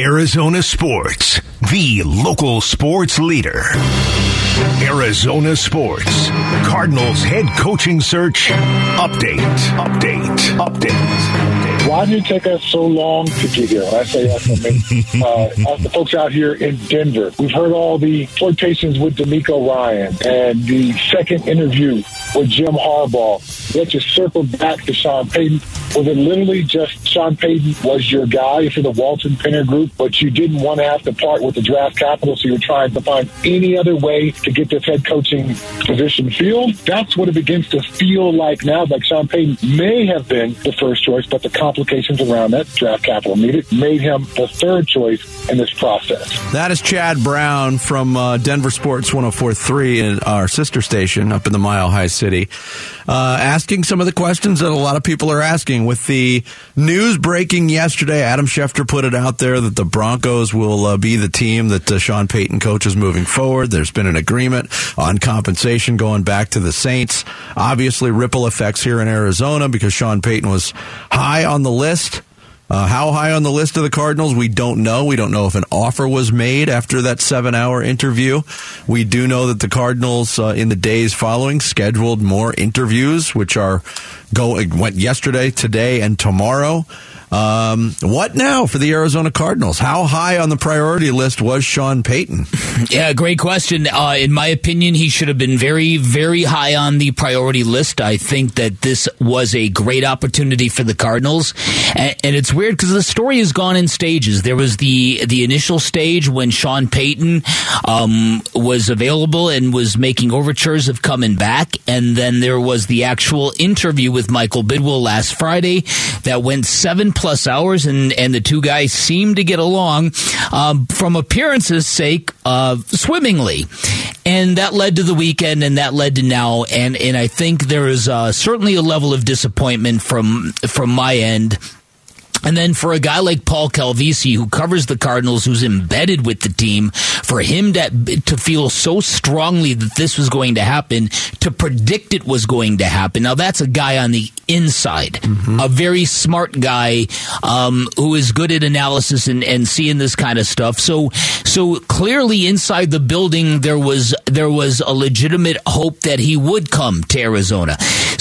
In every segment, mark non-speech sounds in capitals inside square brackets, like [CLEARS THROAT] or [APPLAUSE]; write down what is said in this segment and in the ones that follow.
Arizona Sports, the local sports leader. Arizona Sports, Cardinals head coaching search update, update, update. Why did it take us so long to get here? When I say us, I mean uh, us, the folks out here in Denver. We've heard all the flirtations with DeMeco Ryan and the second interview with Jim Harbaugh. Let's just circle back to Sean Payton. Was it literally just Sean Payton was your guy for the Walton-Penner Group, but you didn't want to have to part with the draft capital, so you're trying to find any other way to get this head coaching position filled? That's what it begins to feel like now. Like Sean Payton may have been the first choice, but the complications around that draft capital needed made him the third choice in this process. That is Chad Brown from uh, Denver Sports 1043 in our sister station up in the Mile High City, uh, asking some of the questions that a lot of people are asking. With the news breaking yesterday, Adam Schefter put it out there that the Broncos will uh, be the team that uh, Sean Payton coaches moving forward. There's been an agreement on compensation going back to the Saints. Obviously, ripple effects here in Arizona because Sean Payton was high on the list. Uh, how high on the list of the Cardinals? We don't know. We don't know if an offer was made after that seven hour interview. We do know that the Cardinals, uh, in the days following, scheduled more interviews, which are going, went yesterday, today, and tomorrow. Um, what now for the Arizona Cardinals? How high on the priority list was Sean Payton? [LAUGHS] Yeah, great question. Uh, in my opinion, he should have been very, very high on the priority list. I think that this was a great opportunity for the Cardinals, and, and it's weird because the story has gone in stages. There was the the initial stage when Sean Payton um, was available and was making overtures of coming back, and then there was the actual interview with Michael Bidwill last Friday that went seven plus hours, and, and the two guys seemed to get along um, from appearances' sake uh, swimmingly. And that led to the weekend, and that led to now. And, and I think there is uh, certainly a level of disappointment from from my end and then for a guy like Paul Calvisi, who covers the Cardinals, who's embedded with the team, for him to, to feel so strongly that this was going to happen, to predict it was going to happen. Now that's a guy on the inside, mm-hmm. a very smart guy, um, who is good at analysis and, and seeing this kind of stuff. So, so clearly inside the building, there was, there was a legitimate hope that he would come to Arizona.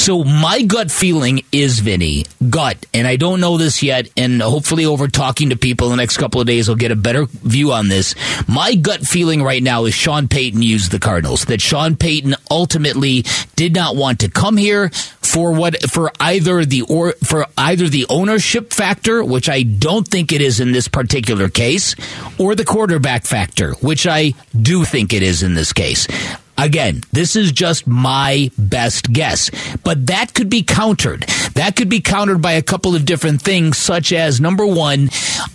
So my gut feeling is Vinny, gut, and I don't know this yet and hopefully over talking to people in the next couple of days, I'll get a better view on this. My gut feeling right now is Sean Payton used the Cardinals. That Sean Payton ultimately did not want to come here for what for either the or for either the ownership factor, which I don't think it is in this particular case, or the quarterback factor, which I do think it is in this case. Again, this is just my best guess, but that could be countered. That could be countered by a couple of different things, such as number one,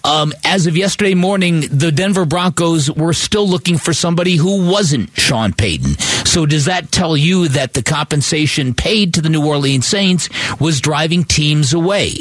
um, as of yesterday morning, the Denver Broncos were still looking for somebody who wasn't Sean Payton. So does that tell you that the compensation paid to the New Orleans Saints was driving teams away?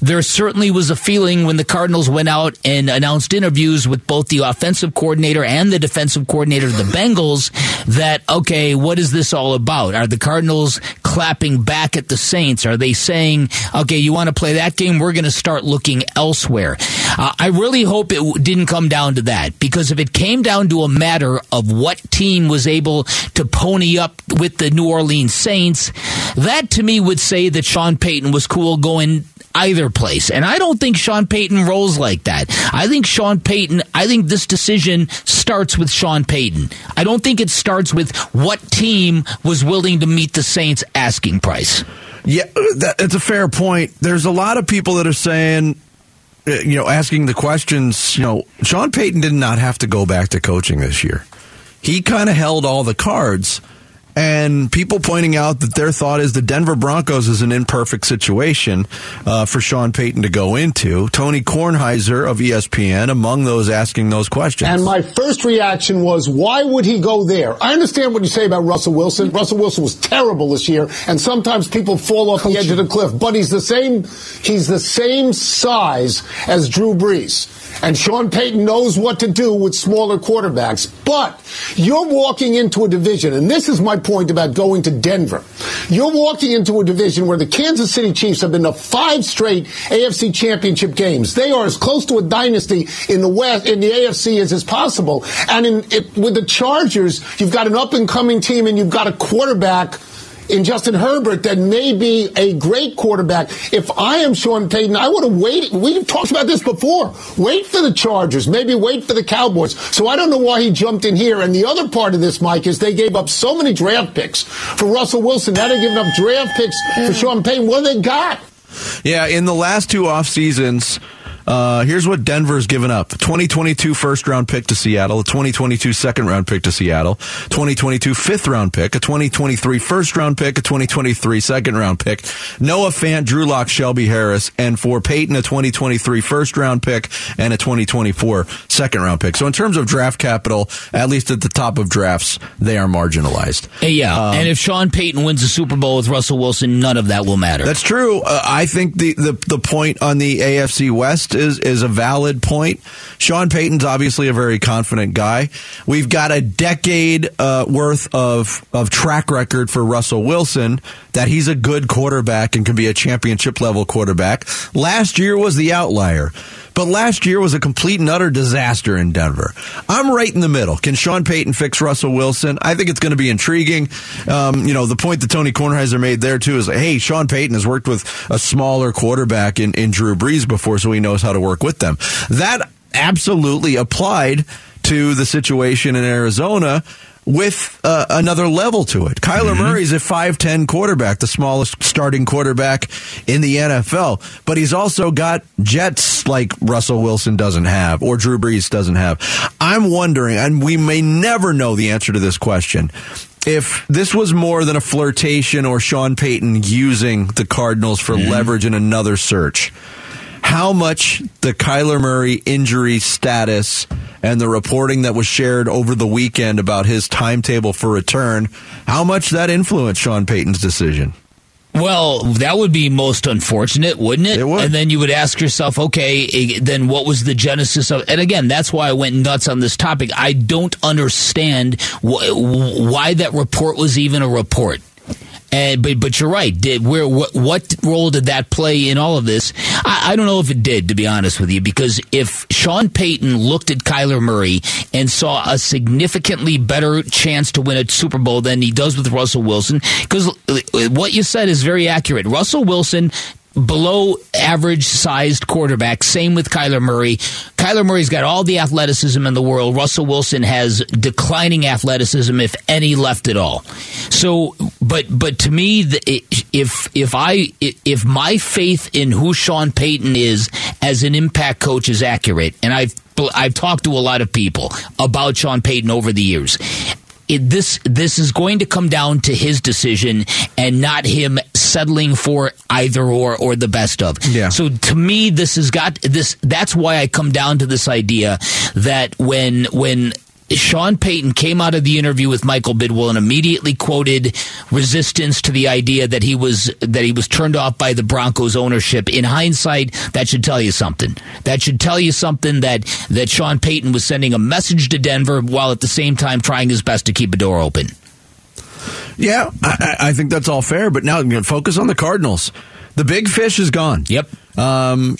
There certainly was a feeling when the Cardinals went out and announced interviews with both the offensive coordinator and the defensive coordinator of the Bengals that, okay, what is this all about? Are the Cardinals clapping back at the Saints? Are they saying, okay, you want to play that game? We're going to start looking elsewhere. Uh, I really hope it didn't come down to that because if it came down to a matter of what team was able to pony up with the New Orleans Saints, that to me would say that Sean Payton was cool going either place. And I don't think Sean Payton rolls like that. I think Sean Payton, I think this decision starts with Sean Payton. I don't think it starts with what team was willing to meet the Saints asking price. Yeah, that, that's a fair point. There's a lot of people that are saying, uh, you know, asking the questions, you know, Sean Payton did not have to go back to coaching this year. He kind of held all the cards and people pointing out that their thought is the Denver Broncos is an imperfect situation uh, for Sean Payton to go into. Tony Kornheiser of ESPN among those asking those questions. And my first reaction was, why would he go there? I understand what you say about Russell Wilson. Russell Wilson was terrible this year, and sometimes people fall off the edge of the cliff. But he's the same. He's the same size as Drew Brees. And Sean Payton knows what to do with smaller quarterbacks. But you're walking into a division, and this is my point about going to Denver. You're walking into a division where the Kansas City Chiefs have been to five straight AFC championship games. They are as close to a dynasty in the West, in the AFC as is possible. And in, it, with the Chargers, you've got an up and coming team and you've got a quarterback in Justin Herbert that may be a great quarterback. If I am Sean Payton, I would have waited. We've talked about this before. Wait for the Chargers, maybe wait for the Cowboys. So I don't know why he jumped in here. And the other part of this, Mike, is they gave up so many draft picks for Russell Wilson. Now they're giving up draft picks for Sean Payton. What do they got? Yeah, in the last two off seasons, uh, here's what Denver's given up 2022 first round pick to Seattle, a 2022 second round pick to Seattle, 2022 fifth round pick, a 2023 first round pick, a 2023 second round pick, Noah Fant, Drew Lock, Shelby Harris, and for Payton, a 2023 first round pick and a 2024 second round pick. So in terms of draft capital, at least at the top of drafts, they are marginalized. Yeah, um, and if Sean Payton wins the Super Bowl with Russell Wilson, none of that will matter. That's true. Uh, I think the, the, the point on the AFC West is is a valid point. Sean Payton's obviously a very confident guy. We've got a decade uh, worth of of track record for Russell Wilson that he's a good quarterback and can be a championship level quarterback. Last year was the outlier. But last year was a complete and utter disaster in Denver. I'm right in the middle. Can Sean Payton fix Russell Wilson? I think it's going to be intriguing. Um, you know, the point that Tony Kornheiser made there too is, hey, Sean Payton has worked with a smaller quarterback in, in Drew Brees before, so he knows how to work with them. That absolutely applied to the situation in Arizona with uh, another level to it. Kyler mm-hmm. Murray's a 5'10 quarterback, the smallest starting quarterback in the NFL, but he's also got jets like Russell Wilson doesn't have or Drew Brees doesn't have. I'm wondering, and we may never know the answer to this question. If this was more than a flirtation or Sean Payton using the Cardinals for mm-hmm. leverage in another search, how much the Kyler Murray injury status and the reporting that was shared over the weekend about his timetable for return, how much that influenced Sean Payton's decision? Well, that would be most unfortunate, wouldn't it? It would. And then you would ask yourself, okay, then what was the genesis of? And again, that's why I went nuts on this topic. I don't understand wh- why that report was even a report. And, but but you're right. Did where what, what role did that play in all of this? I, I, don't know if it did, to be honest with you, because if Sean Payton looked at Kyler Murray and saw a significantly better chance to win a Super Bowl than he does with Russell Wilson, because uh, what you said is very accurate. Russell Wilson below average sized quarterback. Same with Kyler Murray. Kyler Murray's got all the athleticism in the world. Russell Wilson has declining athleticism, if any left at all. So, but but to me, if if I if my faith in who Sean Payton is as an impact coach is accurate, and I've I've talked to a lot of people about Sean Payton over the years it, this this is going to come down to his decision and not him settling for either or or the best of. Yeah. So to me, this has got this. That's why I come down to this idea that when when Sean Payton came out of the interview with Michael Bidwill and immediately quoted resistance to the idea that he was that he was turned off by the Broncos ownership. In hindsight, that should tell you something. That should tell you something that that Sean Payton was sending a message to Denver while at the same time trying his best to keep a door open. Yeah, I, I think that's all fair. But now I'm going to focus on the Cardinals. The big fish is gone. Yep. Um,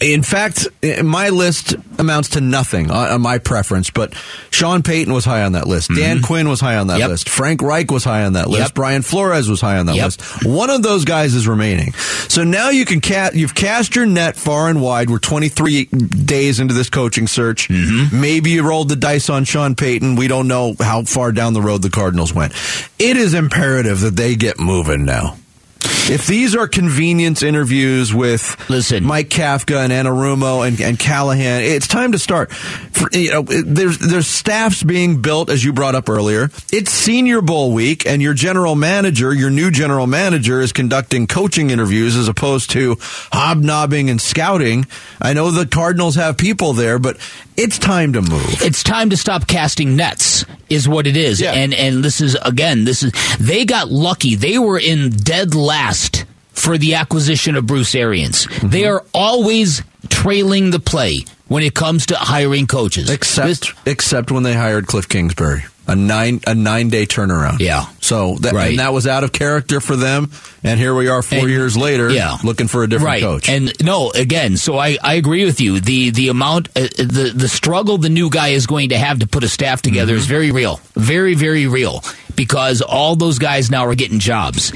in fact, my list amounts to nothing on my preference, but Sean Payton was high on that list. Mm-hmm. Dan Quinn was high on that yep. list. Frank Reich was high on that list. Yep. Brian Flores was high on that yep. list. One of those guys is remaining. So now you can cast, you've cast your net far and wide. We're 23 days into this coaching search. Mm-hmm. Maybe you rolled the dice on Sean Payton. We don't know how far down the road the Cardinals went. It is imperative that they get moving now. If these are convenience interviews with Listen. Mike Kafka and Anarumo and, and Callahan, it's time to start. For, you know, there's there's staffs being built, as you brought up earlier. It's Senior Bowl week, and your general manager, your new general manager, is conducting coaching interviews as opposed to hobnobbing and scouting. I know the Cardinals have people there, but it's time to move. It's time to stop casting nets, is what it is. Yeah. And and this is again, this is they got lucky. They were in dead last for the acquisition of Bruce Arians. Mm-hmm. They are always trailing the play. when it comes to hiring coaches. Except This- except when they hired Cliff Kingsbury. A nine a nine day turnaround. Yeah. So that Right. and that was out of character for them. And here we are four And- years later yeah. looking for a different right. coach. And no, again, so I, I agree with you. The the amount uh, the the struggle the new guy is going to have to put a staff together Mm-hmm. is very real, very very real because all those guys now are getting jobs.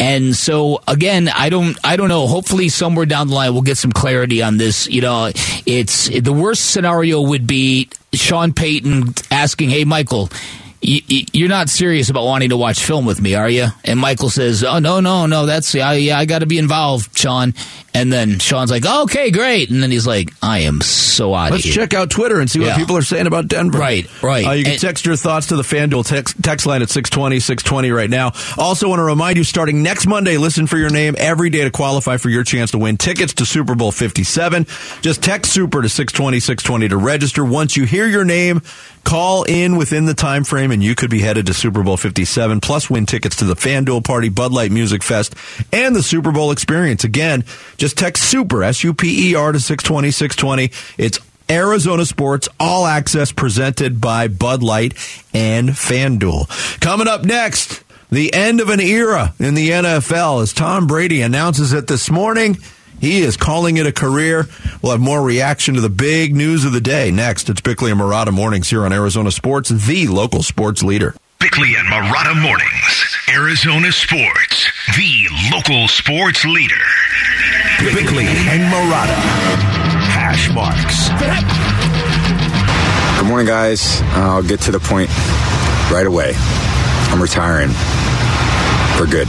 And so again, I don't I don't know. Hopefully somewhere down the line we'll get some clarity on this. You know, it's the worst scenario would be Sean Payton asking, "Hey, Michael." You're not serious about wanting to watch film with me, are you? And Michael says, "Oh no, no, no. That's yeah, yeah. I got to be involved, Sean." And then Sean's like, "Okay, great." And then he's like, "I am so out of Let's check out Twitter and see what people are saying about Denver. Right, right. Uh, you can And- text your thoughts to the FanDuel text, text line at 620, 620 right now. Also want to remind you, starting next Monday, listen for your name every day to qualify for your chance to win tickets to Super Bowl 57. Just text SUPER to 620, 620 to register. Once you hear your name, call in within the time frame and you could be headed to Super Bowl 57 plus win tickets to the FanDuel Party, Bud Light Music Fest, and the Super Bowl experience. Again, just text SUPER, S-U-P-E-R to 620, 620. It's Arizona Sports All Access presented by Bud Light and FanDuel. Coming up next, the end of an era in the NFL as Tom Brady announces it this morning. He is calling it a career. We'll have more reaction to the big news of the day. Next, it's Bickley and Marotta Mornings here on Arizona Sports, the local sports leader. Bickley and Marotta Mornings. Arizona Sports, the local sports leader. Bickley and Marotta. Hash marks. Good morning, guys. I'll get to the point right away. I'm retiring for good.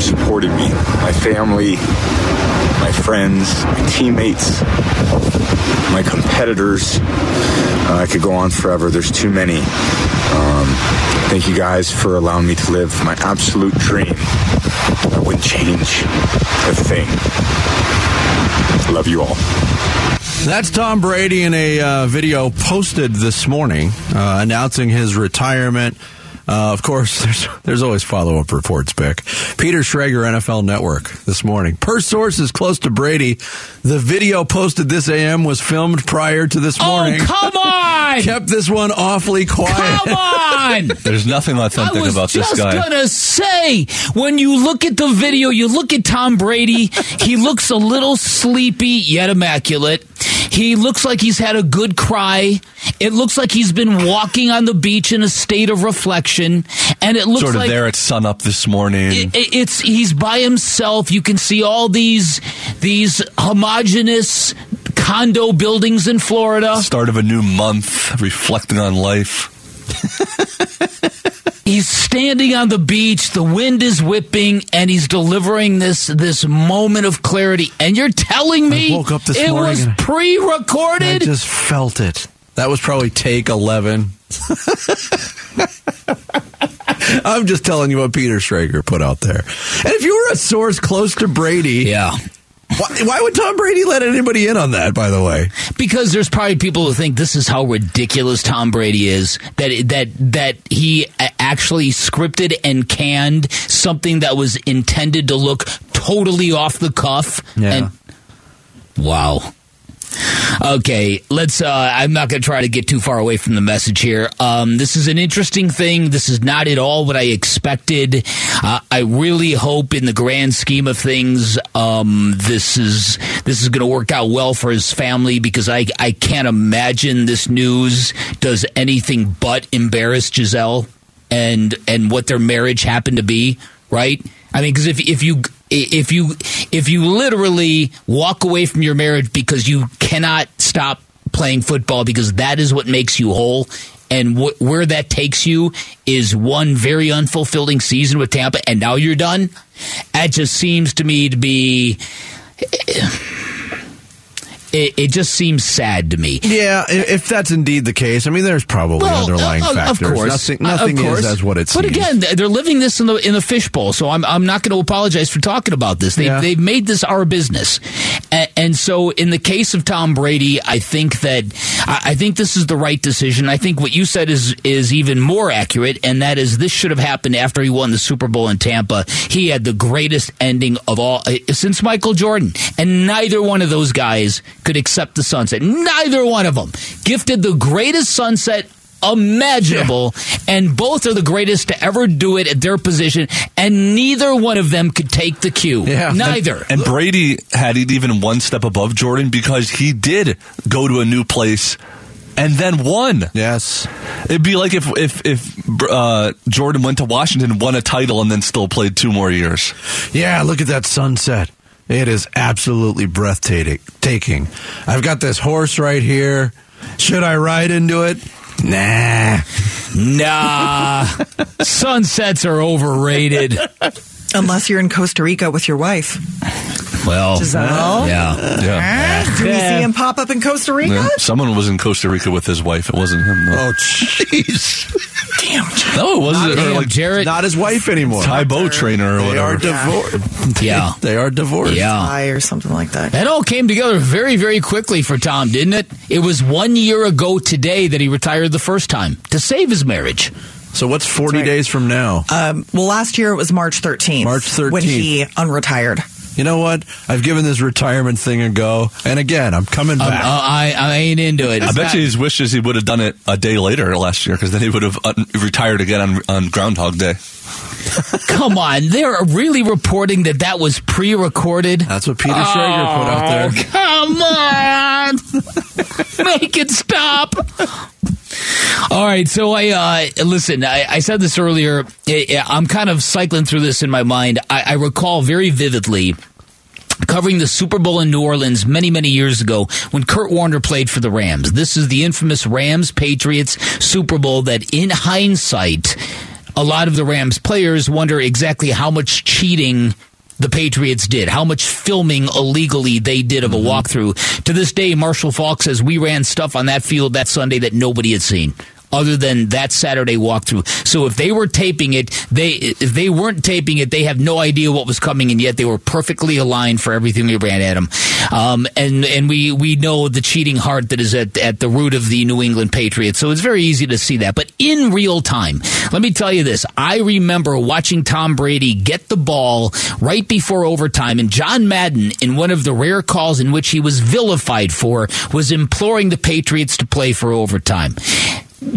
for supporting me, my family, my friends, my teammates, my competitors. Uh, I could go on forever. There's too many. Um, thank you guys for allowing me to live my absolute dream. I wouldn't change a thing. Love you all. That's Tom Brady in a uh, video posted this morning uh, announcing his retirement. Uh, of course, [LAUGHS] there's there's always follow up reports, Bick. Peter Schrager, NFL Network, this morning. Per sources close to Brady, the video posted this AM was filmed prior to this morning. Oh, come [LAUGHS] on! Kept this one awfully quiet. Come on! [LAUGHS] There's nothing I authentic was about this guy. I was gonna say, when you look at the video, you look at Tom Brady. he looks a little sleepy yet immaculate. He looks like he's had a good cry. It looks like he's been walking on the beach in a state of reflection, and it looks Sort of like there at sunup this morning. it- it- it's he's by himself. You can see all these these homogenous condo buildings in Florida. Start of a new month, reflecting on life. [LAUGHS] He's standing on the beach, the wind is whipping, and he's delivering this this moment of clarity. And you're telling me I woke up this it morning was and I- I just felt it. That was probably take 11. [LAUGHS] I'm just telling you what Peter Schrager put out there. And if you were a source close to Brady, yeah, why, why would Tom Brady let anybody in on that, by the way? because there's probably people who think this is how ridiculous Tom Brady is that that that he actually scripted and canned something that was intended to look totally off the cuff. Yeah. And wow. Okay, let's. Uh, I'm not going to try to get too far away from the message here. Um, this is an interesting thing. This is not at all what I expected. Uh, I really hope, in the grand scheme of things, um, this is this is going to work out well for his family because I I can't imagine this news does anything but embarrass Gisele and and what their marriage happened to be. Right? I mean, because if if you if you if you literally walk away from your marriage because you cannot stop playing football because that is what makes you whole and wh- where that takes you is one very unfulfilling season with Tampa and now you're done? That just seems to me to be it, it just seems sad to me. Yeah, if that's indeed the case, I mean, there's probably underlying uh, factors. Of course, nothing, Uh, of course. is as what it But seems. again, they're living this in the in the fishbowl, so I'm I'm not going to apologize for talking about this. They Yeah. they've made this our business, and, and so in the case of Tom Brady, I think that I, I think this is the right decision. I think what you said is is even more accurate, and that is this should have happened after he won the Super Bowl in Tampa. He had the greatest ending of all uh, since Michael Jordan, and neither one of those guys could accept the sunset. Neither one of them gifted the greatest sunset imaginable, and both are the greatest to ever do it at their position, and neither one of them could take the cue. Yeah. Neither. And Brady had it even one step above Jordan because he did go to a new place and then won. yes. It'd be like if if if uh, Jordan went to Washington, won a title, and then still played two more years. Yeah, look at that sunset. It is absolutely breathtaking. Taking. I've got this horse right here. Should I ride into it? Nah. nah. [LAUGHS] Sunsets are overrated. [LAUGHS] Unless you're in Costa Rica with your wife. Well, Gisele? yeah. Yeah. Do we see him pop up in Costa Rica? Yeah. Someone was in Costa Rica with his wife. It wasn't him. Though. Oh, jeez. Damn. no, it wasn't. Damn, or like Jarrett. Not his wife anymore. Thai boat trainer or They are whatever. divorced. Yeah. They are divorced. Yeah. Eye or something like that. That all came together very, very quickly for Tom, didn't it? It was one year ago today that he retired the first time to save his marriage. So what's 40 right. days from now? Um, well, last year it was March 13th. March 13th. When he unretired. you know what? I've given this retirement thing a go. And again, I'm coming Um, back. uh, I, I ain't into it. I bet you his wishes he would have done it a day later last year because then he would have uh, retired again on, on Groundhog Day. [LAUGHS] Come on, they're really reporting that that was pre-recorded. That's what Peter Schrager put out there. Oh, come on, [LAUGHS] make it stop. All right, so I uh, listen. I, I said this earlier. I, I'm kind of cycling through this in my mind. I, I recall very vividly covering the Super Bowl in New Orleans many, many years ago when Kurt Warner played for the Rams. This is the infamous Rams Patriots Super Bowl that, in hindsight, a lot of the Rams players wonder exactly how much cheating the Patriots did, how much filming illegally they did of a walkthrough. To this day, Marshall Faulk says we ran stuff on that field that Sunday that nobody had seen. Other than that Saturday walkthrough, so if they were taping it, they if they weren't taping it, they have no idea what was coming, and yet they were perfectly aligned for everything we ran at them. Um, and and we we know the cheating heart that is at at the root of the New England Patriots. So it's very easy to see that. But in real time, let me tell you this: I remember watching Tom Brady get the ball right before overtime, and John Madden, in one of the rare calls in which he was vilified for, was imploring the Patriots to play for overtime.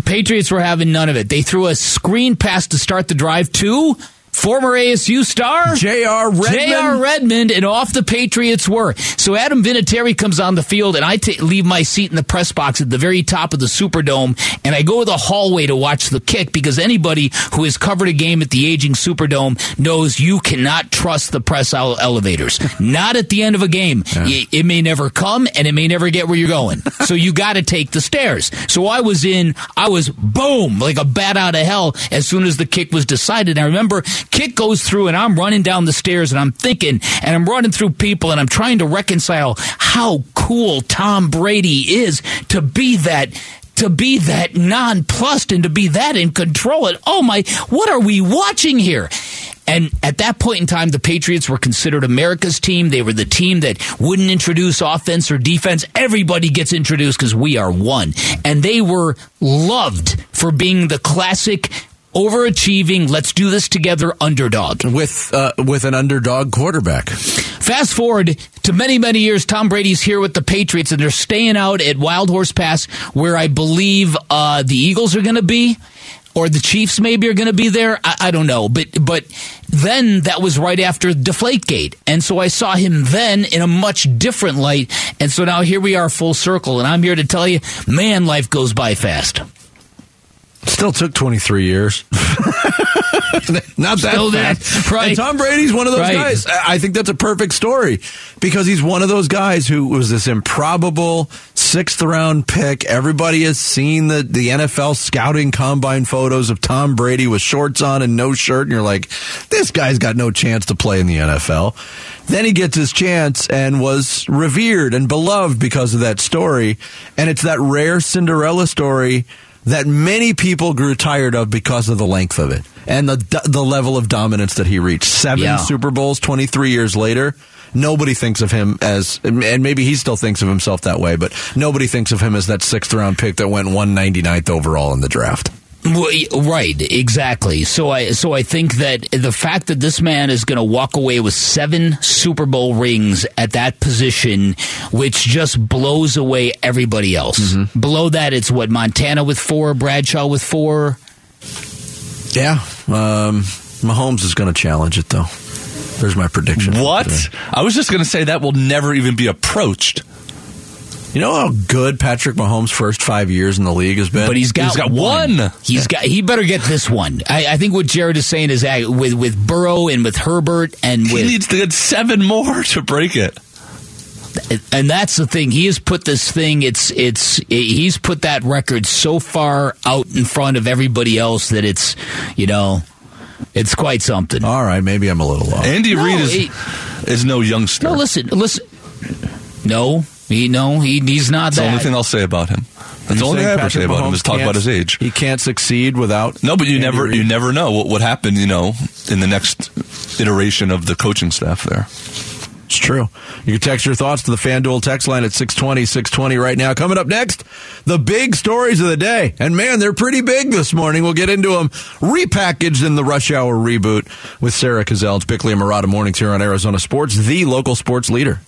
Patriots were having none of it. They threw a screen pass to start the drive to former ASU star J.R. Redmond. J.R. Redmond, and off the Patriots were. So Adam Vinatieri comes on the field, and I leave my seat in the press box at the very top of the Superdome, and I go to the hallway to watch the kick because anybody who has covered a game at the aging Superdome knows you cannot trust the press ele- elevators. [LAUGHS] Not at the end of a game. Y- It may never come, and it may never get where you're going. [LAUGHS] so you got to take the stairs. So I was in, I was boom, like a bat out of hell as soon as the kick was decided. I remember kick goes through and I'm running down the stairs and I'm thinking and I'm running through people and I'm trying to reconcile how cool Tom Brady is to be that to be that nonplussed and to be that in control. And oh my, what are we watching here? And at that point in time, the Patriots were considered America's team. They were the team that wouldn't introduce offense or defense. Everybody gets introduced because we are one. And they were loved for being the classic overachieving, let's do this together underdog. with uh, with an underdog quarterback. Fast forward to many, many years, Tom Brady's here with the Patriots, and they're staying out at Wild Horse Pass, where I believe uh, the Eagles are going to be, or the Chiefs maybe are going to be there. I, I don't know, but but then that was right after Deflategate, and so I saw him then in a much different light, and so now here we are, full circle, and I'm here to tell you, man, life goes by fast. Still took 23 years. [LAUGHS] Not that Still fast. right. And Tom Brady's one of those Right. guys. I I think that's a perfect story because he's one of those guys who was this improbable, sixth round pick. Everybody has seen the, the NFL scouting combine photos of Tom Brady with shorts on and no shirt, and you're like, this guy's got no chance to play in the NFL. Then he gets his chance and was revered and beloved because of that story. And it's that rare Cinderella story that many people grew tired of because of the length of it and the the level of dominance that he reached. Seven Yeah. Super Bowls 23 years later. Nobody thinks of him as, and maybe he still thinks of himself that way, but nobody thinks of him as that sixth round pick that went 199th overall in the draft. Well, Right, exactly. So I so I think that the fact that this man is going to walk away with seven Super Bowl rings at that position, which just blows away everybody else. Mm-hmm. Below that, it's what Montana with four, Bradshaw with four. Yeah. Um, Mahomes is going to challenge it, though. There's my prediction. What? today. I was just going to say that will never even be approached. You know how good Patrick Mahomes' first five years in the league has been? But he's got, He's got one. He's got. He better get this one. I, I think what Jared is saying is that with with Burrow and with Herbert and He needs to get seven more to break it. and that's the thing. He has put this thing. It's it's he's put that record so far out in front of everybody else that it's you know it's quite something. All right, maybe I'm a little off. Andy No, Reid is he- is no youngster. No, listen, listen. No, he no, he he's not That's the only thing I'll say about him. That's the only thing I ever say Patrick about him is talk about his age. He can't succeed without. No, but you Andy never Reid. you never know what would happen. You know, in the next iteration of the coaching staff there. It's true. You can text your thoughts to the FanDuel text line at 620, 620 right now. Coming up next, the big stories of the day. And man, they're pretty big this morning. We'll get into them repackaged in the rush hour reboot with Sarah Cazell. It's Bickley and Marotta mornings here on Arizona Sports, the local sports leader.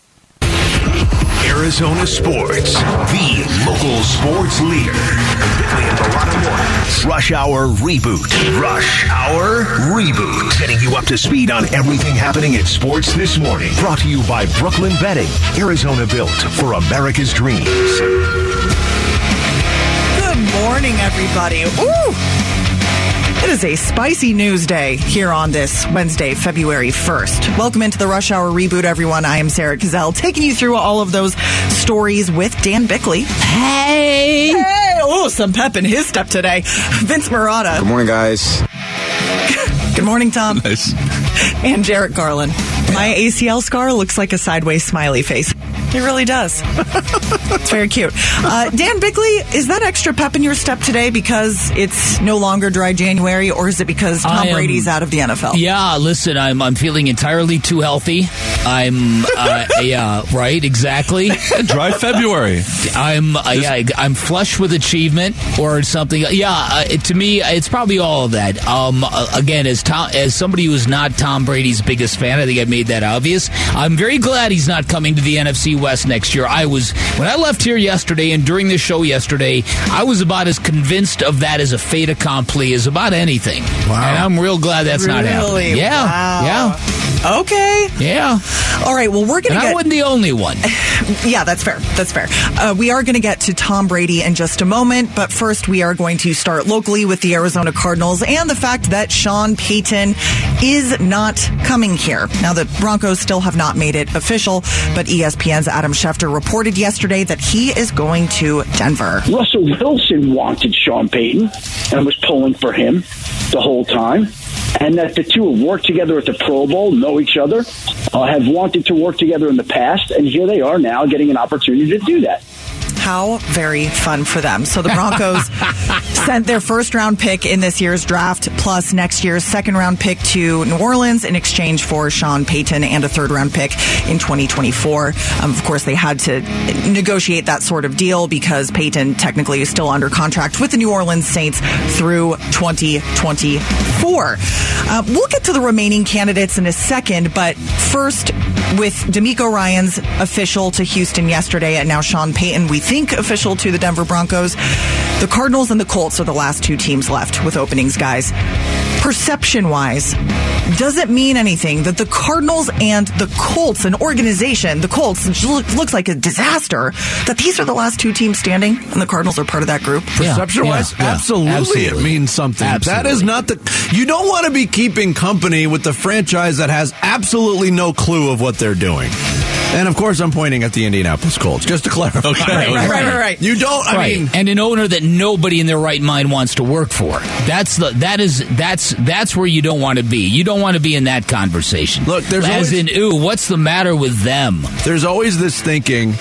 Arizona Sports, the local sports leader. Bickley and Mornings. Rush Hour Reboot. Rush Hour Reboot. Getting you up to speed on everything happening in sports this morning. Brought to you by Brooklyn Bedding. Arizona built for America's dreams. Good morning, everybody. Ooh! It is a spicy news day here on this Wednesday, February 1st. Welcome into the Rush Hour Reboot, everyone. I am Sarah Cazell, taking you through all of those stories with Dan Bickley. Hey, Hey! Oh, some pep in his step today. Vince Marotta. Good morning, guys. Good morning, Tom. Nice. And Jarrett Garland. My ACL scar looks like a sideways smiley face. It really does. it's very cute. Uh, Dan Bickley, is that extra pep in your step today because it's no longer dry January, or is it because Tom am- Brady's out of the NFL? Yeah, listen, I'm I'm feeling entirely too healthy. I'm uh, [LAUGHS] yeah, right, exactly. [LAUGHS] Dry February. I'm uh, yeah, I'm flush with achievement or something. Yeah, uh, it- to me, it's probably all of that. Um, uh, again, as Tom, as somebody who's not Tom Brady's biggest fan, I think I made that obvious. I'm very glad he's not coming to the NFC West next year. I was when I left here yesterday and during the show yesterday, I was about as convinced of that as a fait accompli as about anything. Wow. And I'm real glad that's not happening. Really? Yeah, Wow. Okay. yeah, yeah. All right. Well, we're going to I get. wasn't the only one. [LAUGHS] Yeah, that's fair. That's fair. Uh, we are going to get to Tom Brady in just a moment, but first we are going to start locally with the Arizona Cardinals and the fact that Sean Payton is not coming here. Now, the Broncos still have not made it official, but ESPN's Adam Schefter reported yesterday that he is going to Denver. Russell Wilson wanted Sean Payton and was pulling for him the whole time. And that the two have worked together at the Pro Bowl, know each other, uh, have wanted to work together in the past, and here they are now getting an opportunity to do that. How very fun for them. So the Broncos [LAUGHS] sent their first round pick in this year's draft, plus next year's second round pick to New Orleans in exchange for Sean Payton and a third round pick in 2024. Um, of course, they had to negotiate that sort of deal because Payton technically is still under contract with the New Orleans Saints through 2024. Uh, we'll get to the remaining candidates in a second, but first, with DeMeco Ryans official to Houston yesterday, and now Sean Payton, we think official to the Denver Broncos. The Cardinals and the Colts are the last two teams left with openings, guys. Perception wise, does it mean anything that the Cardinals and the Colts, an organization, the Colts, which looks like a disaster, that these are the last two teams standing and the Cardinals are part of that group? Perception wise, yeah, yeah. absolutely, Absolutely. it means something. That Absolutely. is not the. You don't want to be keeping company with the franchise that has absolutely no clue of what they're doing. And of course, I'm pointing at the Indianapolis Colts, just to clarify. Okay. Right, right, right, right, right. You don't. I right. mean, and an owner that nobody in their right mind wants to work for. That's the that is that's that's where you don't want to be. You don't want to be in that conversation. Look, there's as always- in, ooh, what's the matter with them? there's always this thinking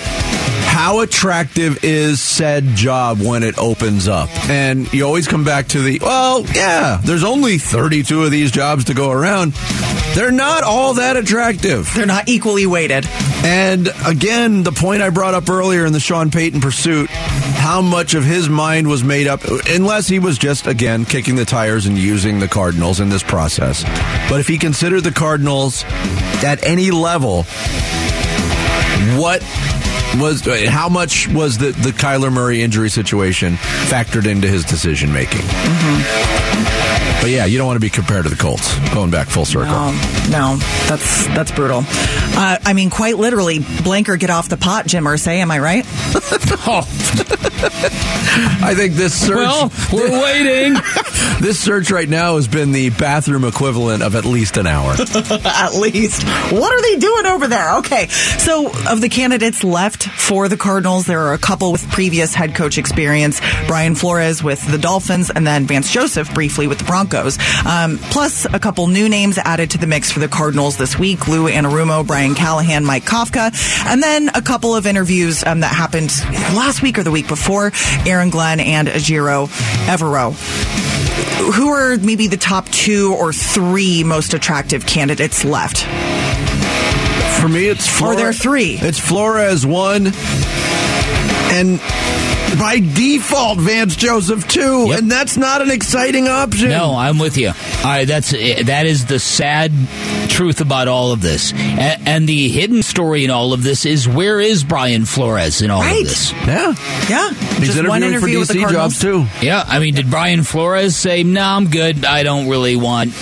how attractive is said job when it opens up? And you always come back to the well yeah there's only 32 of these jobs to go around. They're not all that attractive. They're not equally weighted. and again the point i brought up earlier in the sean payton pursuit how much of his mind was made up unless he was just again kicking the tires and using the cardinals in this process. But if he considered the cardinals at any level what was uh, how much was the the Kyler Murray injury situation factored into his decision making? Mm-hmm. But yeah, you don't want to be compared to the Colts. Going back full circle. No, no, that's that's brutal. Uh, I mean, quite literally, blanker get off the pot, Jim Irsay. Am I right? [LAUGHS] Oh, I think this search. well, we're [LAUGHS] waiting. this search right now has been the bathroom equivalent of at least an hour. [LAUGHS] At least. What are they doing over there? Okay. So, of the candidates left for the Cardinals, there are a couple with previous head coach experience Brian Flores with the Dolphins, and then Vance Joseph briefly with the Broncos. Um, plus, a couple new names added to the mix for the Cardinals this week Lou Anarumo, Brian Callahan, Mike Kafka, and then a couple of interviews um, that happened last week or the week before Aaron Glenn and Ejiro Evero who are maybe the top two or three most attractive candidates left? For me, it's Are Flores. there three? It's Flores one, and by default, Vance Joseph two, Yep. and that's not an exciting option. No, I'm with you. All right, that's that is the sad truth about all of this, A- and the hidden story in all of this is where is Brian Flores in all Right. of this? Yeah, Yeah, he's just one interviewing for interview with the Cardinals. jobs too. Yeah, I mean, did Brian Flores say, "No, I'm good. I don't really want.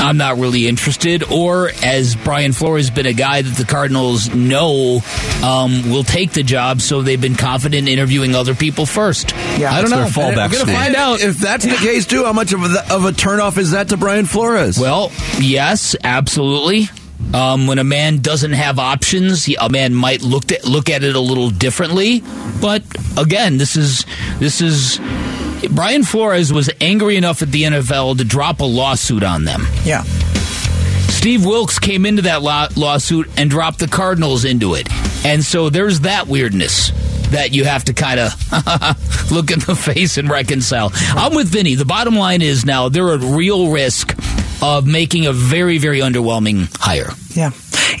I'm not really interested," or as Brian Flores has been a guy that the Cardinals know um, will take the job, so they've been confident interviewing other people first? Yeah. I don't know. Fallback We're gonna find out. If that's the case too, how much of a, of a turnoff is that to Brian Flores? Well, yes, absolutely. Um, when a man doesn't have options, he- a man might look at look at it a little differently. But again, this is this is Brian Flores was angry enough at the NFL to drop a lawsuit on them. Yeah. Steve Wilks came into that law- lawsuit and dropped the Cardinals into it, and so there's that weirdness that you have to kind of [LAUGHS] look in the face and reconcile. I'm with Vinny. The bottom line is now they're at real risk of making a very, very underwhelming hire. Yeah.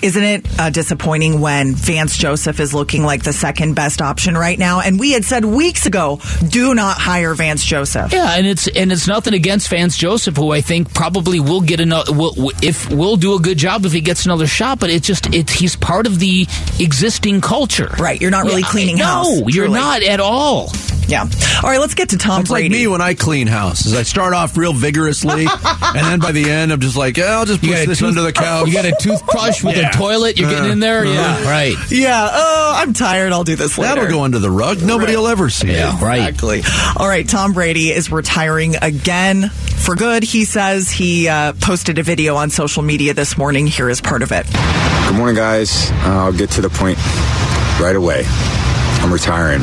Isn't it uh, disappointing when Vance Joseph is looking like the second best option right now? And we had said weeks ago, do not hire Vance Joseph. Yeah, and it's and it's nothing against Vance Joseph, who I think probably will get another. Will, if will do a good job if he gets another shot. But it's just it. He's part of the existing culture. Right, you're not really cleaning house. no, house, you're not at all. Yeah. All right, let's get to Tom It's like Brady. me when I clean houses. I start off real vigorously, [LAUGHS] and then by the end, I'm just like, yeah, I'll just You push this tooth- under the couch. You got a toothbrush with Yeah. a toilet. You're getting in there. uh, yeah, right. yeah. Oh, I'm tired. I'll do this later. That'll go under the rug. Nobody will ever see Yeah, it. right. Exactly. All right, Tom Brady is retiring again for good. He says he uh, posted a video on social media this morning. Here is part of it. Good morning, guys. Uh, I'll get to the point right away. I'm retiring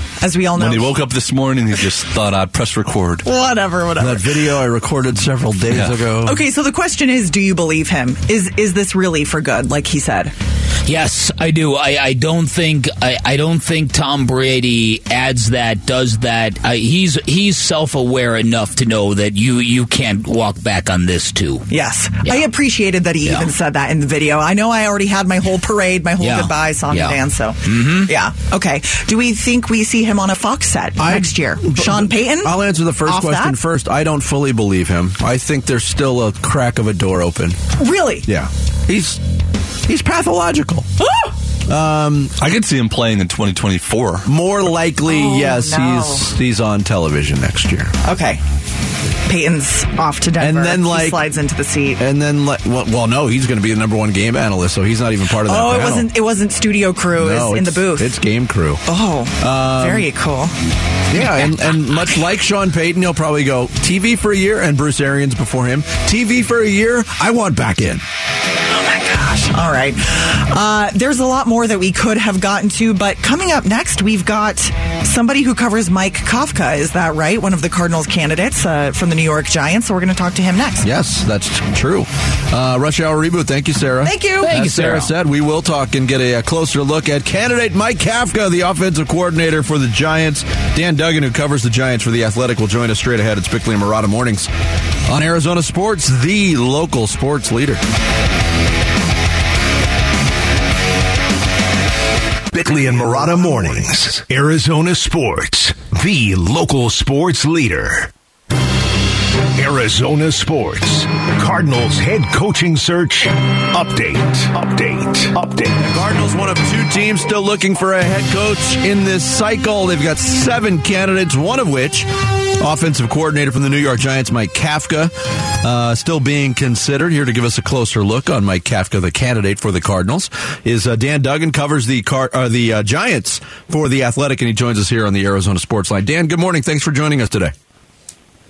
As we all know. When he woke up this morning, he just thought I'd press record. whatever, whatever. That video I recorded several days Yeah. ago. Okay, so the question is, do you believe him? Is is this really for good, like he said? Yes, I do. I, I don't think I, I don't think Tom Brady adds that, does that. I, he's he's self aware enough to know that you you can't walk back on this too. Yes. Yeah. I appreciated that he Yeah. even said that in the video. I know I already had my whole parade, my whole Yeah. goodbye song Yeah. and dance, so. Mm-hmm. Yeah. Okay. Do we think we see him on a Fox set I- next year? Sean Payton? I'll answer the first question that? first. I don't fully believe him. I think there's still a crack of a door open. Really? Yeah. He's he's pathological. Um, I could see him playing in 2024. more likely, Oh, yes, no. he's he's on television next year. Okay. Payton's off to Denver. And then, He like- slides into the seat. And then, like, well, well, no, he's going to be the number one game analyst, so he's not even part of that. Oh, it panel. wasn't. It wasn't studio crew. It No, was in the booth. It's game crew. oh, Um, very cool. Yeah, and, and much like Sean Payton, he'll probably go TV for a year, and Bruce Arians before him. TV for a year, I want back in. Oh my gosh. All right. Uh, there's a lot more that we could have gotten to, but coming up next, we've got somebody who covers Mike Kafka. Is that right? One of the Cardinals candidates uh, from the New York Giants. So we're going to talk to him next. Yes, that's true. Uh, Rush Hour Reboot, thank you, Sarah. Thank you. Thank As you, Sarah Sarah. said, we will talk and get a, a closer look at candidate Mike Kafka, the offensive coordinator for the Giants. Dan Duggan, who covers the Giants for The Athletic, will join us straight ahead at Bickley and Marotta Mornings on Arizona Sports, the local sports leader. Bickley and Marotta Mornings. Arizona Sports, the local sports leader. Arizona Sports. Cardinals head coaching search. Update. Update. Update. The Cardinals, one of two teams still looking for a head coach in this cycle. They've got seven candidates, one of which, offensive coordinator from the New York Giants, Mike Kafka, uh, still being considered. Here to give us a closer look on Mike Kafka, the candidate for the Cardinals, is uh, Dan Duggan, covers the car, uh, the uh, Giants for the Athletic, and he joins us here on the Arizona Sports Line. Dan, good morning. Thanks for joining us today.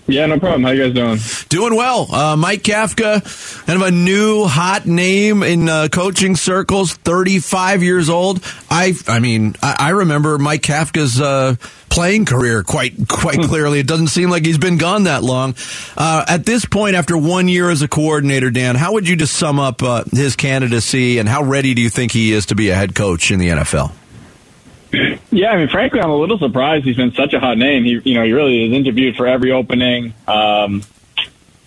Yeah, no problem. How you guys doing? Doing well. Uh, Mike Kafka, kind of a new hot name in uh, coaching circles. Thirty-five years old. I, I mean, I, I remember Mike Kafka's uh, playing career quite, quite clearly. It doesn't seem like he's been gone that long. Uh, at this point, after one year as a coordinator, Dan, how would you just sum up uh, his candidacy, and how ready do you think he is to be a head coach in the NFL? Yeah, I mean, frankly, I'm a little surprised he's been such a hot name. He, you know, he really is interviewed for every opening. Um,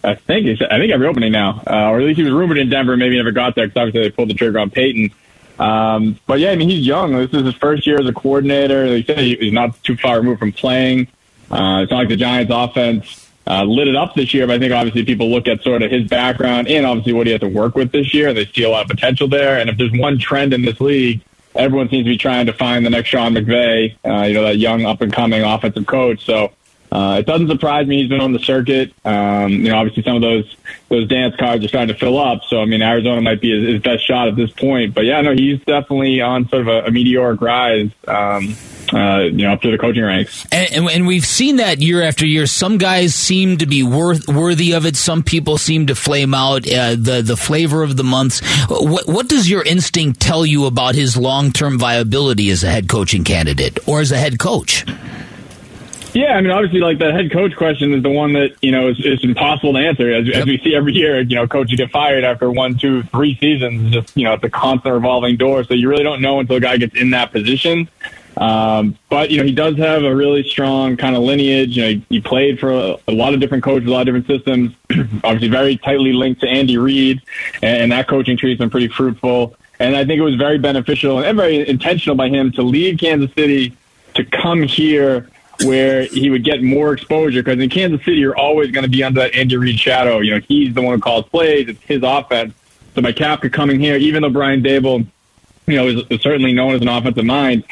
I think he's, I think every opening now, uh, or at least he was rumored in Denver. Maybe never got there because obviously they pulled the trigger on Payton. Um, but yeah, I mean, he's young. This is his first year as a coordinator. Say he- he's not too far removed from playing. Uh, it's not like the Giants' offense uh, lit it up this year, but I think obviously people look at sort of his background and obviously what he had to work with this year, and they see a lot of potential there. And if there's one trend in this league, everyone seems to be trying to find the next Sean McVay, uh, you know, that young up and coming offensive coach. So uh, it doesn't surprise me he's been on the circuit. Um, you know, obviously some of those those dance cards are starting to fill up. So I mean, Arizona might be his, his best shot at this point. But yeah, no, he's definitely on sort of a, a meteoric rise. Um, uh, you know, up to the coaching ranks. And, and, and we've seen that year after year. Some guys seem to be worth, worthy of it. Some people seem to flame out. Uh, the the flavor of the months. What what does your instinct tell you about his long term viability as a head coaching candidate or as a head coach? Yeah, I mean, obviously, like the head coach question is the one that you know is, is impossible to answer. As, as we see every year, you know, coaches get fired after one, two, three seasons. Just you know, it's a constant revolving door. So you really don't know until a guy gets in that position. Um, but you know, he does have a really strong kind of lineage. You know, he, he played for a, a lot of different coaches, a lot of different systems. [CLEARS THROAT] obviously, very tightly linked to Andy Reid, and, and that coaching tree has been pretty fruitful. And I think it was very beneficial and very intentional by him to leave Kansas City to come here where he would get more exposure because in Kansas City you're always going to be under that Andy Reid shadow. You know, he's the one who calls plays. It's his offense. So by Kafka coming here, even though Brian Daboll, you know, is certainly known as an offensive mind,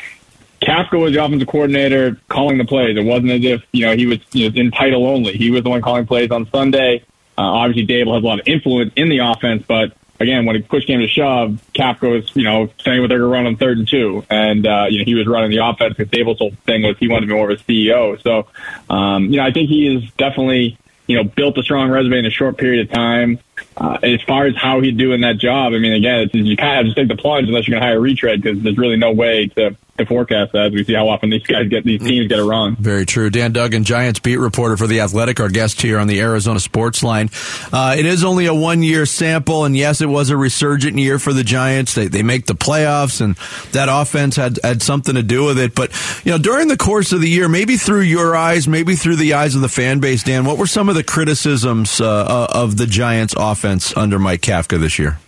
Kafka was the offensive coordinator calling the plays. It wasn't as if you know he was you know, in title only. He was the one calling plays on Sunday. Uh, obviously, Daboll has a lot of influence in the offense, but again, when push came to shove, Kafka was you know saying what they're going to run on third and two, and uh, you know he was running the offense because Daboll's whole thing was he wanted to be more of a CEO. So um, you know I think he is definitely you know built a strong resume in a short period of time. Uh, as far as how he'd do in that job, I mean, again, you kind of have to take the plunge unless you're going to hire a retread because there's really no way to, to forecast that. As we see how often these guys get these teams get it wrong. Very true. Dan Duggan, Giants beat reporter for The Athletic, our guest here on the Arizona Sports Line. Uh, it is only a one year sample, and yes, it was a resurgent year for the Giants. They, they make the playoffs, and that offense had, had something to do with it. But, you know, during the course of the year, maybe through your eyes, maybe through the eyes of the fan base, Dan, what were some of the criticisms uh, of the Giants offense under Mike Kafka this year?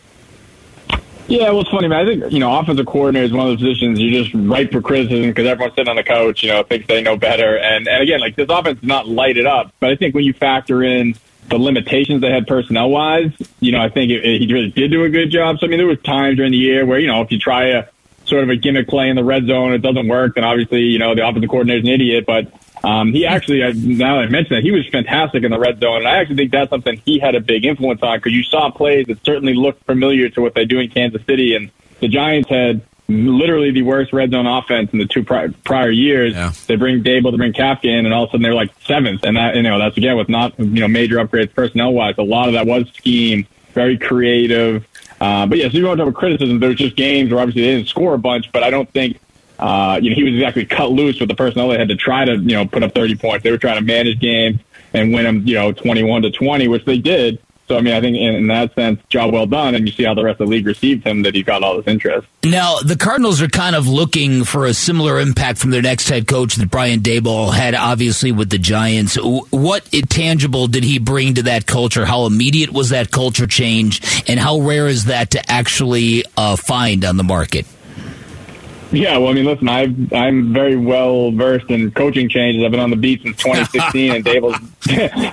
Yeah, well, it's funny, man. I think you know, offensive coordinator is one of those positions you're just ripe for criticism because everyone's sitting on the couch, you know, thinks they know better. And and again, like this offense is not lighted up, but I think when you factor in the limitations they had personnel wise, you know, I think it, it, he really did do a good job. So I mean, there was times during the year where you know, if you try a sort of a gimmick play in the red zone. It doesn't work, then obviously you know the offensive coordinator's an idiot. But um, he actually, now that I mention that, he was fantastic in the red zone, and I actually think that's something he had a big influence on because you saw plays that certainly looked familiar to what they do in Kansas City, and the Giants had literally the worst red zone offense in the two prior, prior years. Yeah. They bring Daboll, they bring Kafka in, and all of a sudden they're like seventh, and that you know that's again with not you know major upgrades personnel wise. A lot of that was scheme, very creative. Uh, but yeah, so you don't have a criticism. There's just games where obviously they didn't score a bunch, but I don't think uh, you know he was exactly cut loose with the personnel they had to try to you know put up 30 points. They were trying to manage games and win them you know 21 to 20, which they did. So I mean, I think in, in that sense, job well done, and you see how the rest of the league received him that he got all this interest. Now, the Cardinals are kind of looking for a similar impact from their next head coach that Brian Daboll had, obviously, with the Giants. What tangible did he bring to that culture? How immediate was that culture change? And how rare is that to actually uh, find on the market? Yeah, well, I mean, listen, i I'm very well versed in coaching changes. I've been on the beat since 2016, and Daboll's, [LAUGHS]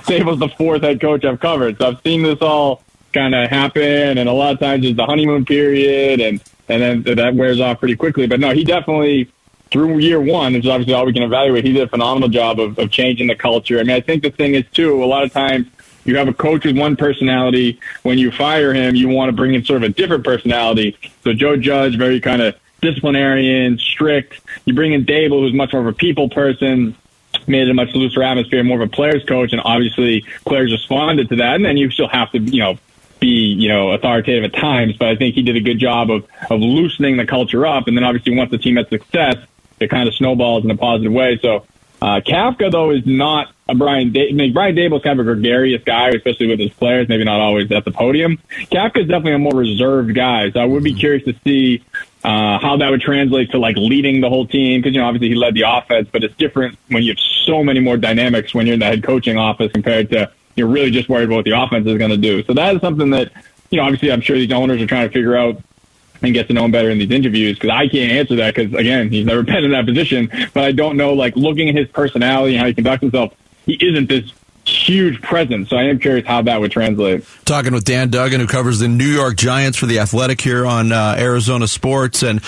Daboll's the fourth head coach I've covered. So I've seen this all kind of happen, and a lot of times it's the honeymoon period, and and then that wears off pretty quickly. But no, he definitely through year one, which is obviously all we can evaluate. He did a phenomenal job of, of changing the culture. I mean, I think the thing is too. A lot of times you have a coach with one personality. When you fire him, you want to bring in sort of a different personality. So Joe Judge, very kind of disciplinarian, strict. You bring in Daboll, who's much more of a people person, made it a much looser atmosphere, more of a players coach, and obviously players responded to that. And then you still have to, you know, be, you know, authoritative at times, but I think he did a good job of, of loosening the culture up. And then obviously once the team had success, it kind of snowballs in a positive way. So, uh, Kafka though is not a Brian. Da- I mean, Brian Daboll's kind of a gregarious guy, especially with his players. Maybe not always at the podium. Kafka is definitely a more reserved guy. So I would be curious to see uh, how that would translate to like leading the whole team because you know obviously he led the offense, but it's different when you have so many more dynamics when you're in the head coaching office compared to you're really just worried about what the offense is going to do. So that is something that you know obviously I'm sure these owners are trying to figure out and get to know him better in these interviews because I can't answer that because again he's never [LAUGHS] been in that position. But I don't know like looking at his personality and how he conducts himself, he isn't this huge presence. So I am curious how that would translate. Talking with Dan Duggan, who covers the New York Giants for the Athletic here on uh, Arizona Sports, and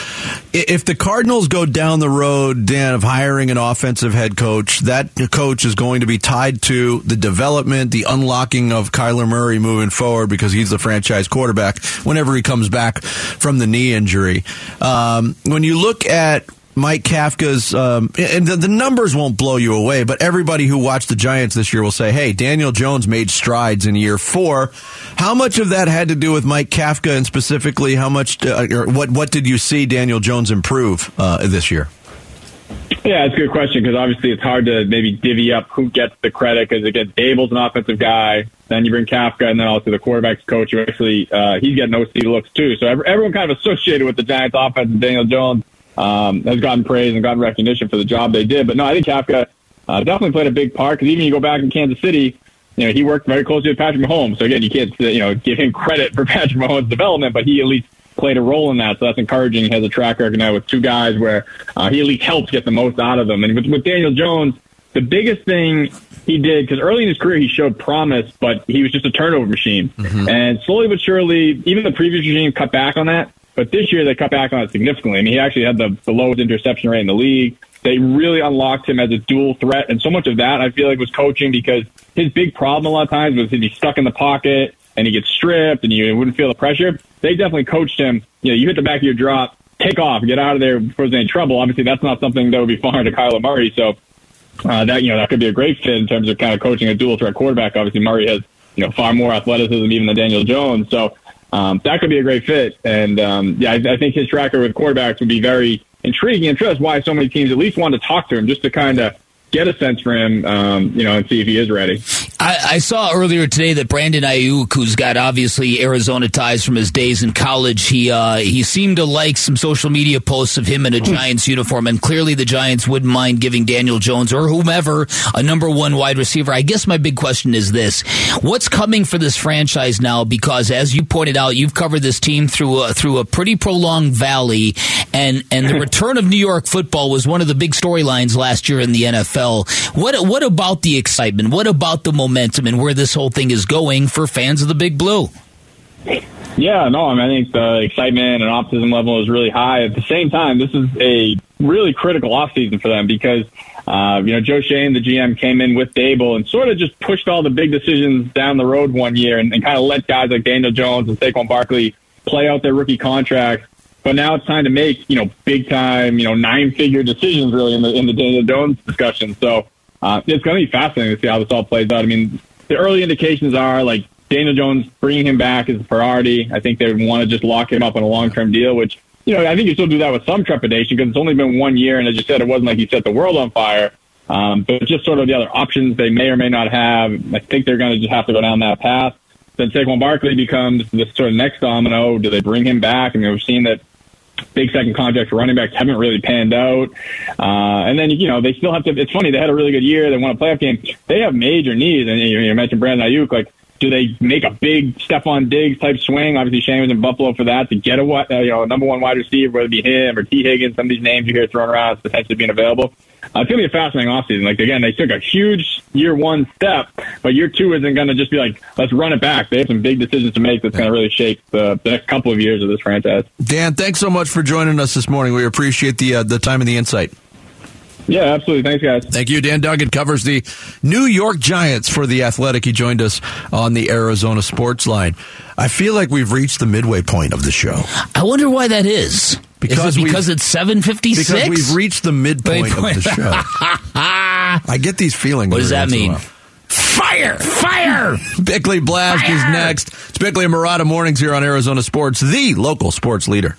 if the Cardinals go down the road, Dan, of hiring an offensive head coach, that coach is going to be tied to the development, the unlocking of Kyler Murray moving forward because he's the franchise quarterback whenever he comes back from the knee injury. Um, when you look at Mike Kafka's, um, and the, the, numbers won't blow you away, but everybody who watched the Giants this year will say, hey, Daniel Jones made strides in year four. How much of that had to do with Mike Kafka and specifically how much, uh, or what, what did you see Daniel Jones improve uh, this year? Yeah, it's a good question because obviously it's hard to maybe divvy up who gets the credit because again, Abel's an offensive guy, then you bring Kafka, and then also the quarterbacks coach who actually uh, he's getting OC looks too. So everyone kind of associated with the Giants offense Daniel Jones um, has gotten praise and gotten recognition for the job they did. But no, I think Kafka uh, definitely played a big part because even you go back in Kansas City, you know, he worked very closely with Patrick Mahomes. So again, you can't, you know, give him [LAUGHS] credit for Patrick Mahomes' development, but he at least played a role in that. So that's encouraging. He has a track record now with two guys where uh, he at least helps get the most out of them. And with, with Daniel Jones, the biggest thing he did because early in his career he showed promise, but he was just a turnover machine. Mm-hmm. And slowly but surely, even the previous regime cut back on that. But this year they cut back on it significantly. I mean, he actually had the, the lowest interception rate in the league. They really unlocked him as a dual threat, and so much of that I feel like was coaching because his big problem a lot of times was he'd be stuck in the pocket and he gets stripped and you wouldn't feel the pressure. They definitely coached him. You know, you hit the back of your drop, take off, get out of there before there's any trouble. Obviously, that's not something that would be foreign to Kyler Murray. So uh, that you know that could be a great fit in terms of kind of coaching a dual threat quarterback. Obviously, Murray has you know far more athleticism even than Daniel Jones. So um, that could be a great fit. And um, yeah, I, I think his tracker with quarterbacks would be very intriguing. And that's why so many teams at least want to talk to him just to kind of get a sense for him, um, you know, and see if he is ready. I, I, saw earlier today that Brandon Aiyuk, who's got obviously Arizona ties from his days in college, he uh, he seemed to like some social media posts of him in a hmm. Giants uniform, and clearly the Giants wouldn't mind giving Daniel Jones or whomever a number one wide receiver. I guess my big question is this: What's coming for this franchise now? Because as you pointed out, you've covered this team through a, through a pretty prolonged valley, and and the [LAUGHS] return of New York football was one of the big storylines last year in the NFL. What what about the excitement? What about the momentum and where this whole thing is going for fans of the Big Blue? Yeah, no, I mean, I think the excitement and optimism level is really high. At the same time, this is a really critical offseason for them because, uh, you know, Joe Schoen, the GM, came in with Daboll and sort of just pushed all the big decisions down the road one year and, and kind of let guys like Daniel Jones and Saquon Barkley play out their rookie contracts. But now it's time to make, you know, big time, you know, nine figure decisions really in the, in the Daniel Jones discussion. So, uh, it's going to be fascinating to see how this all plays out. I mean, the early indications are like Daniel Jones bringing him back is a priority. I think they want to just lock him up on a long term deal, which you know I think you still do that with some trepidation because it's only been one year, and as you said, it wasn't like he set the world on fire. Um, but just sort of the other options they may or may not have. I think they're going to just have to go down that path. Then Saquon Barkley becomes the sort of next domino. Do they bring him back? I mean, we've seen that big second contract for running backs haven't really panned out. Uh, and then, you know, they still have to, it's funny, they had a really good year. They won a playoff game. They have major needs. And you, you mentioned Brandon Aiyuk, like, do they make a big Stefon Diggs type swing? Obviously, Schoen was in Buffalo for that to get a you know number one wide receiver, whether it be him or Tee Higgins. Some of these names you hear thrown around as potentially being available. Uh, it's gonna be a fascinating offseason. Like again, they took a huge year one step, but year two isn't gonna just be like let's run it back. They have some big decisions to make that's gonna really shape the, the next couple of years of this franchise. Dan, thanks so much for joining us this morning. We appreciate the uh, the time and the insight. Yeah, absolutely. Thanks, guys. Thank you. Dan Duggan covers the New York Giants for The Athletic. He joined us on the Arizona Sports Line. I feel like we've reached the midway point of the show. I wonder why that is. Because because it's 756? Because we've reached the midpoint of the show. [LAUGHS] I get these feelings. What does that once in a mean? Fire! Fire! [LAUGHS] Bickley Blast is next. It's Bickley and Marotta Mornings here on Arizona Sports, the local sports leader.